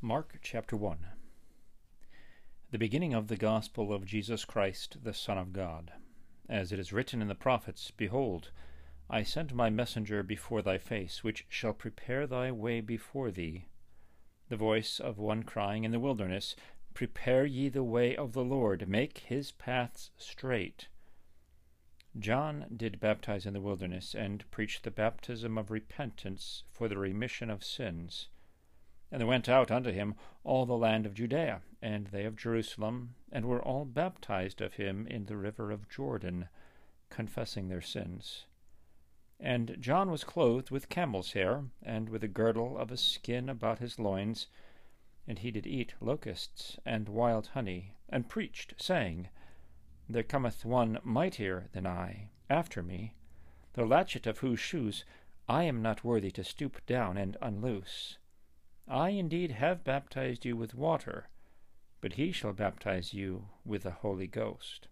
Mark chapter 1 The beginning of the gospel of Jesus Christ, the Son of God. As it is written in the prophets, Behold, I send my messenger before thy face, which shall prepare thy way before thee. The voice of one crying in the wilderness, Prepare ye the way of the Lord, make his paths straight. John did baptize in the wilderness, and preached the baptism of repentance for the remission of sins. And there went out unto him all the land of Judea, and they of Jerusalem, and were all baptized of him in the river of Jordan, confessing their sins. And John was clothed with camel's hair, and with a girdle of a skin about his loins, and he did eat locusts and wild honey, and preached, saying, There cometh one mightier than I, after me, the latchet of whose shoes I am not worthy to stoop down and unloose. I indeed have baptized you with water, but he shall baptize you with the Holy Ghost.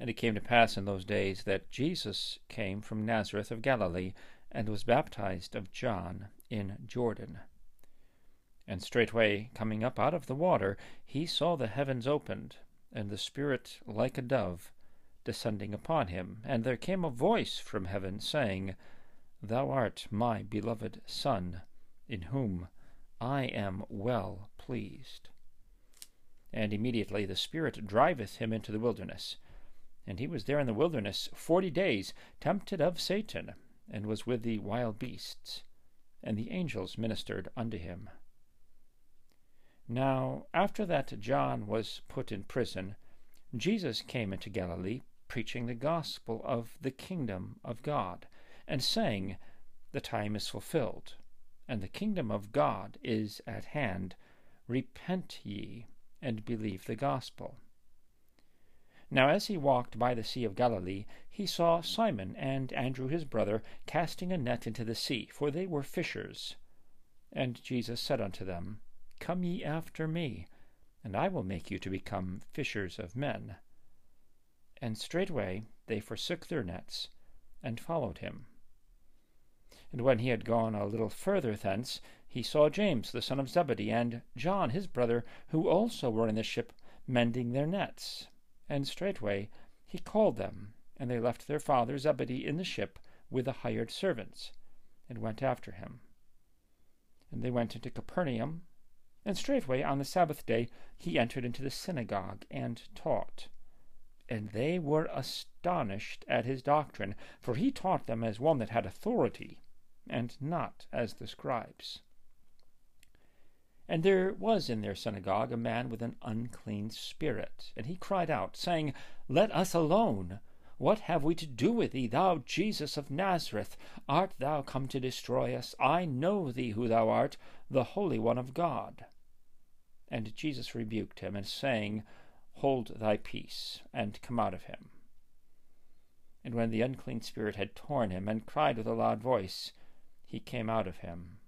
And it came to pass in those days that Jesus came from Nazareth of Galilee, and was baptized of John in Jordan. And straightway coming up out of the water, he saw the heavens opened, and the Spirit like a dove descending upon him. And there came a voice from heaven, saying, Thou art my beloved Son in whom I am well pleased. And immediately the Spirit driveth him into the wilderness. And he was there in the wilderness forty days, tempted of Satan, and was with the wild beasts. And the angels ministered unto him. Now, after that John was put in prison, Jesus came into Galilee, preaching the gospel of the kingdom of God, and saying, The time is fulfilled and the kingdom of God is at hand. Repent ye, and believe the gospel. Now as he walked by the sea of Galilee, he saw Simon and Andrew his brother casting a net into the sea, for they were fishers. And Jesus said unto them, Come ye after me, and I will make you to become fishers of men. And straightway they forsook their nets, and followed him. And when he had gone a little further thence, he saw James the son of Zebedee, and John his brother, who also were in the ship, mending their nets. And straightway he called them, and they left their father Zebedee in the ship with the hired servants, and went after him. And they went into Capernaum, and straightway on the Sabbath day he entered into the synagogue and taught. And they were astonished at his doctrine, for he taught them as one that had authority and not as the scribes. And there was in their synagogue a man with an unclean spirit, and he cried out, saying, Let us alone. What have we to do with thee, thou Jesus of Nazareth? Art thou come to destroy us? I know thee who thou art, the Holy One of God. And Jesus rebuked him, and saying, Hold thy peace, and come out of him. And when the unclean spirit had torn him, and cried with a loud voice, he came out of him.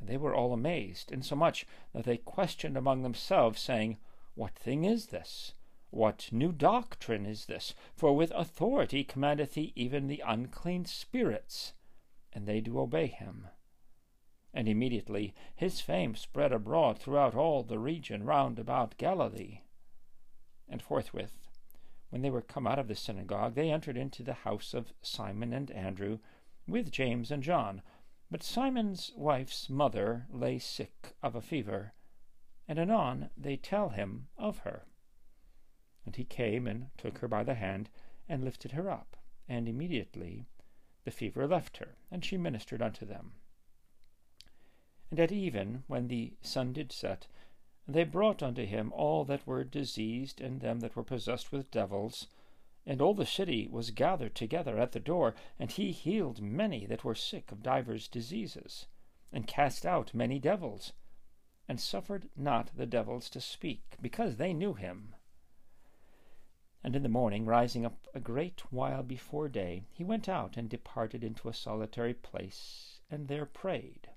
And they were all amazed, insomuch that they questioned among themselves, saying, What thing is this? What new doctrine is this? For with authority commandeth he even the unclean spirits, and they do obey him. And immediately his fame spread abroad throughout all the region round about Galilee. And forthwith, when they were come out of the synagogue, they entered into the house of Simon and Andrew with James and John. But Simon's wife's mother lay sick of a fever, and anon they tell him of her. And he came and took her by the hand, and lifted her up, and immediately the fever left her, and she ministered unto them. And at even, when the sun did set, they brought unto him all that were diseased, and them that were possessed with devils, and all the city was gathered together at the door, and he healed many that were sick of divers diseases, and cast out many devils, and suffered not the devils to speak, because they knew him. And in the morning, rising up a great while before day, he went out and departed into a solitary place, and there prayed.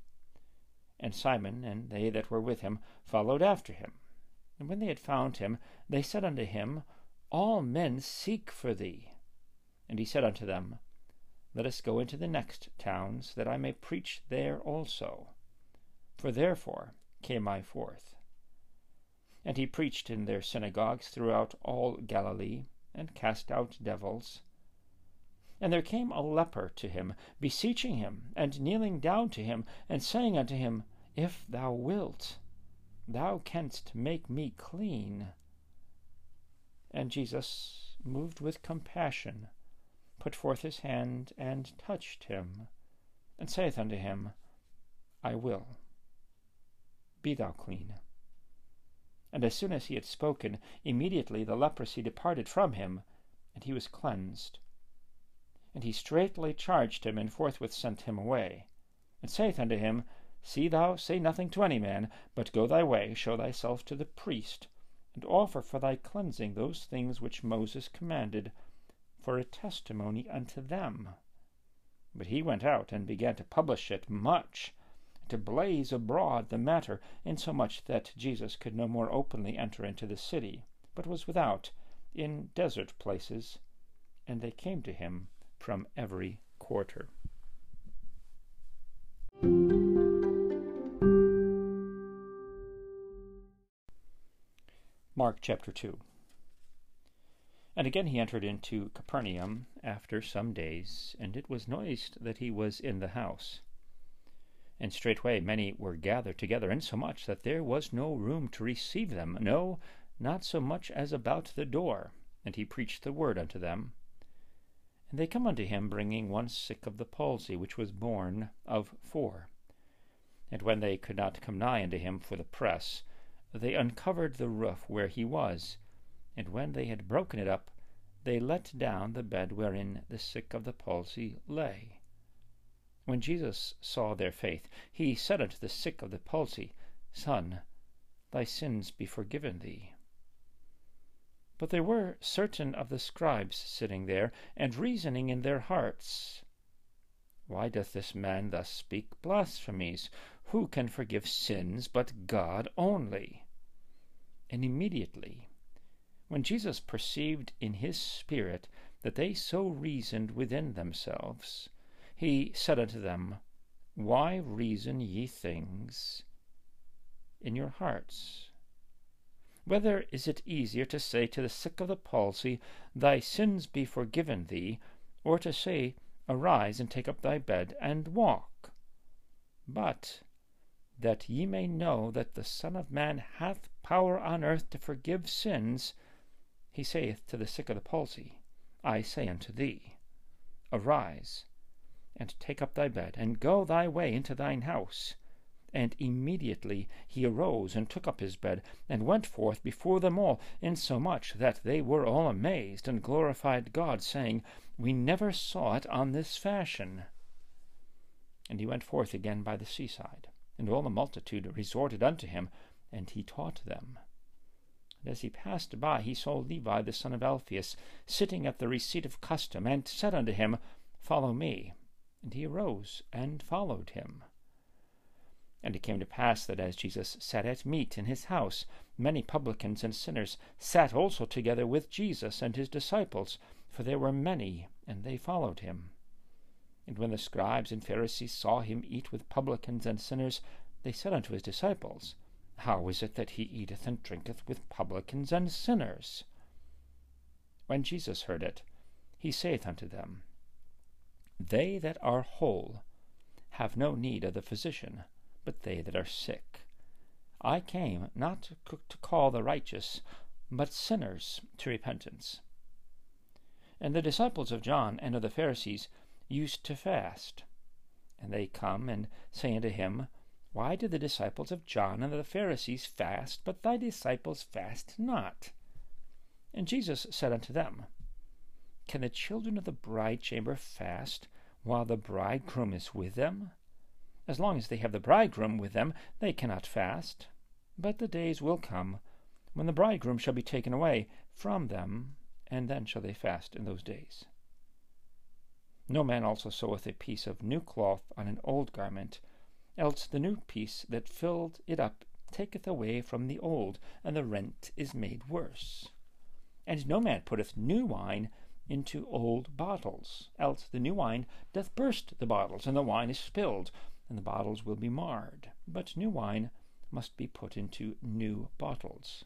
And Simon and they that were with him followed after him. And when they had found him, they said unto him, all men seek for thee. And he said unto them, Let us go into the next towns, that I may preach there also. for therefore came I forth. And he preached in their synagogues throughout all Galilee, and cast out devils. And there came a leper to him, beseeching him, and kneeling down to him, and saying unto him, If thou wilt, thou canst make me clean. And Jesus, moved with compassion, put forth his hand and touched him, and saith unto him, I will. Be thou clean. And as soon as he had spoken, immediately the leprosy departed from him, and he was cleansed. And he straitly charged him, and forthwith sent him away, and saith unto him, See thou say nothing to any man, but go thy way, show thyself to the priest, and offer for thy cleansing those things which Moses commanded, for a testimony unto them. But he went out and began to publish it much, to blaze abroad the matter, insomuch that Jesus could no more openly enter into the city, but was without, in desert places, and they came to him from every quarter. Mark chapter 2. And again he entered into Capernaum after some days, and it was noised that he was in the house. And straightway many were gathered together, insomuch that there was no room to receive them, no, not so much as about the door. And he preached the word unto them. And they come unto him, bringing one sick of the palsy, which was borne of four. And when they could not come nigh unto him for the press, they uncovered the roof where he was. And when they had broken it up, they let down the bed wherein the sick of the palsy lay. When Jesus saw their faith, he said unto the sick of the palsy, Son, thy sins be forgiven thee. But there were certain of the scribes sitting there, and reasoning in their hearts, Why doth this man thus speak blasphemies? Who can forgive sins but God only? And immediately, when Jesus perceived in his spirit that they so reasoned within themselves, he said unto them, Why reason ye things in your hearts? Whether is it easier to say to the sick of the palsy, Thy sins be forgiven thee, or to say, Arise and take up thy bed and walk? But that ye may know that the Son of Man hath power on earth to forgive sins, he saith to the sick of the palsy, I say unto thee, Arise, and take up thy bed, and go thy way into thine house. And immediately he arose and took up his bed, and went forth before them all, insomuch that they were all amazed, and glorified God, saying, We never saw it on this fashion. And he went forth again by the seaside, and all the multitude resorted unto him, and he taught them. And as he passed by, he saw Levi the son of Alphaeus sitting at the receipt of custom, and said unto him, Follow me. And he arose and followed him. And it came to pass that as Jesus sat at meat in his house, many publicans and sinners sat also together with Jesus and his disciples, for there were many, and they followed him. And when the scribes and Pharisees saw him eat with publicans and sinners, they said unto his disciples, How is it that he eateth and drinketh with publicans and sinners? When Jesus heard it, he saith unto them, They that are whole have no need of the physician but they that are sick. I came not to call the righteous, but sinners to repentance. And the disciples of John and of the Pharisees used to fast. And they come and say unto him, Why do the disciples of John and of the Pharisees fast, but thy disciples fast not? And Jesus said unto them, Can the children of the bride chamber fast while the bridegroom is with them? As long as they have the bridegroom with them, they cannot fast. But the days will come when the bridegroom shall be taken away from them, and then shall they fast in those days. No man also seweth a piece of new cloth on an old garment, else the new piece that filled it up taketh away from the old, and the rent is made worse. And no man putteth new wine into old bottles, else the new wine doth burst the bottles, and the wine is spilled, and the bottles will be marred. but new wine must be put into new bottles.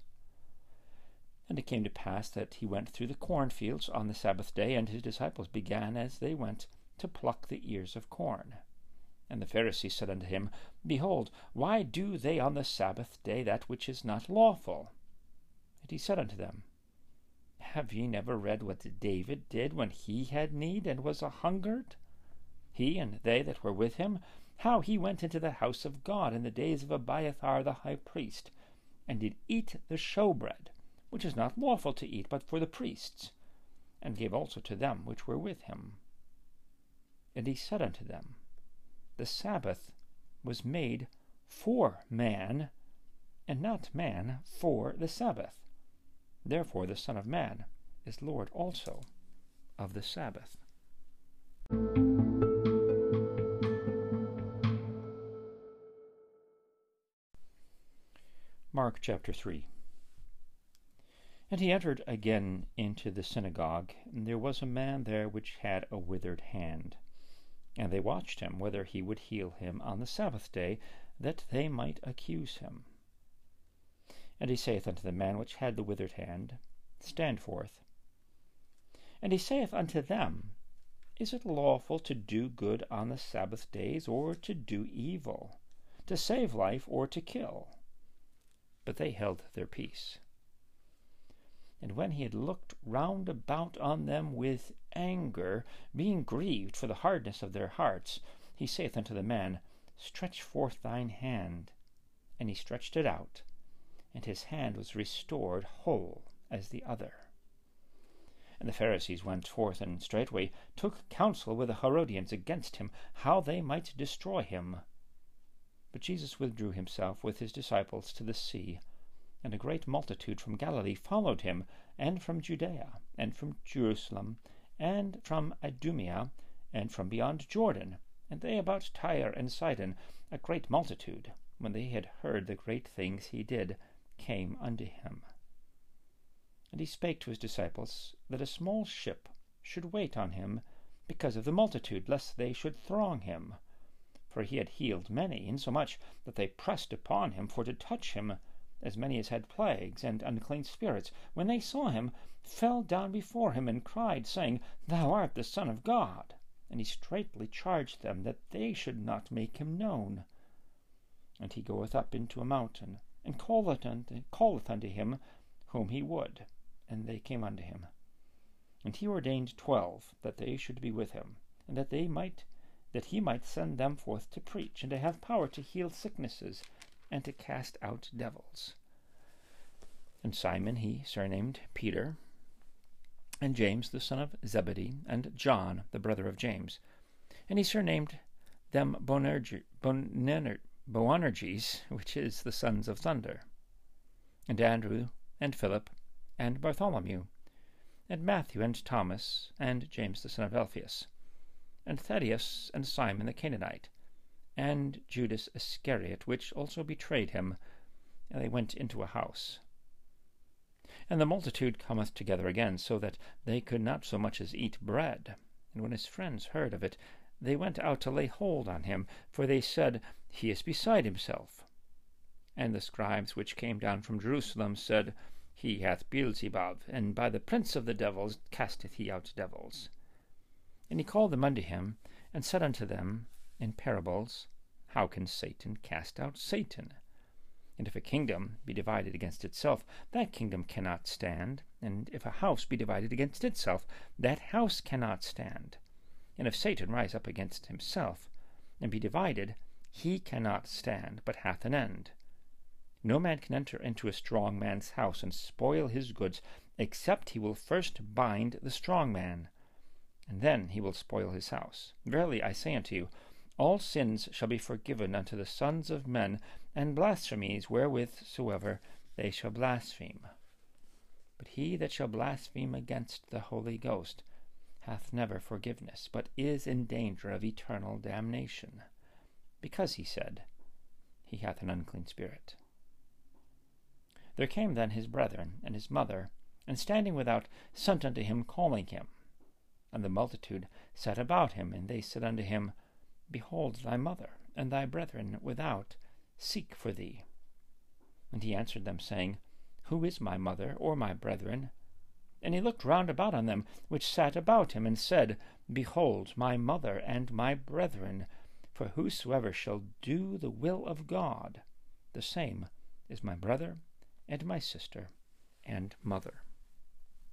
And it came to pass that he went through the cornfields on the Sabbath day, and his disciples began as they went to pluck the ears of corn. And the Pharisees said unto him, Behold, why do they on the Sabbath day that which is not lawful? And he said unto them, Have ye never read what David did when he had need and was a hungered? He and they that were with him, how he went into the house of God in the days of Abiathar the high priest, and did eat the showbread, which is not lawful to eat but for the priests, and gave also to them which were with him. And he said unto them, The Sabbath was made for man, and not man for the Sabbath. Therefore the Son of Man is Lord also of the Sabbath. Mark chapter 3 And he entered again into the synagogue, and there was a man there which had a withered hand. And they watched him whether he would heal him on the Sabbath day, that they might accuse him. And he saith unto the man which had the withered hand, Stand forth. And he saith unto them, Is it lawful to do good on the Sabbath days, or to do evil, to save life, or to kill? But they held their peace. And when he had looked round about on them with anger, being grieved for the hardness of their hearts, he saith unto the man, Stretch forth thine hand. And he stretched it out, and his hand was restored whole as the other. And the Pharisees went forth and straightway took counsel with the Herodians against him, how they might destroy him. But Jesus withdrew himself with his disciples to the sea, and a great multitude from Galilee followed him, and from Judea, and from Jerusalem, and from Idumea, and from beyond Jordan, and they about Tyre and Sidon, a great multitude, when they had heard the great things he did, came unto him. And he spake to his disciples that a small ship should wait on him because of the multitude, lest they should throng him for he had healed many, insomuch that they pressed upon him for to touch him, as many as had plagues and unclean spirits, when they saw him, fell down before him, and cried, saying, Thou art the Son of God. And he straitly charged them that they should not make him known. And he goeth up into a mountain, and calleth unto, calleth unto him whom he would, and they came unto him. And he ordained twelve, that they should be with him, and that they might that he might send them forth to preach, and to have power to heal sicknesses, and to cast out devils. And Simon he surnamed Peter, and James the son of Zebedee, and John the brother of James. And he surnamed them Boanerges, which is the sons of thunder, and Andrew, and Philip, and Bartholomew, and Matthew, and Thomas, and James the son of Alphaeus and Thaddeus, and Simon the Canaanite, and Judas Iscariot, which also betrayed him. And they went into a house. And the multitude cometh together again, so that they could not so much as eat bread. And when his friends heard of it, they went out to lay hold on him, for they said, He is beside himself. And the scribes which came down from Jerusalem said, He hath Beelzebub, and by the prince of the devils casteth he out devils. And he called them unto him, and said unto them in parables, How can Satan cast out Satan? And if a kingdom be divided against itself, that kingdom cannot stand. And if a house be divided against itself, that house cannot stand. And if Satan rise up against himself, and be divided, he cannot stand, but hath an end. No man can enter into a strong man's house and spoil his goods, except he will first bind the strong man and then he will spoil his house. Verily I say unto you, all sins shall be forgiven unto the sons of men, and blasphemies wherewith soever they shall blaspheme. But he that shall blaspheme against the Holy Ghost hath never forgiveness, but is in danger of eternal damnation, because he said, He hath an unclean spirit. There came then his brethren and his mother, and standing without, sent unto him, calling him. And the multitude sat about him, and they said unto him, Behold thy mother, and thy brethren without, seek for thee. And he answered them, saying, Who is my mother or my brethren? And he looked round about on them which sat about him, and said, Behold my mother and my brethren, for whosoever shall do the will of God, the same is my brother and my sister and mother.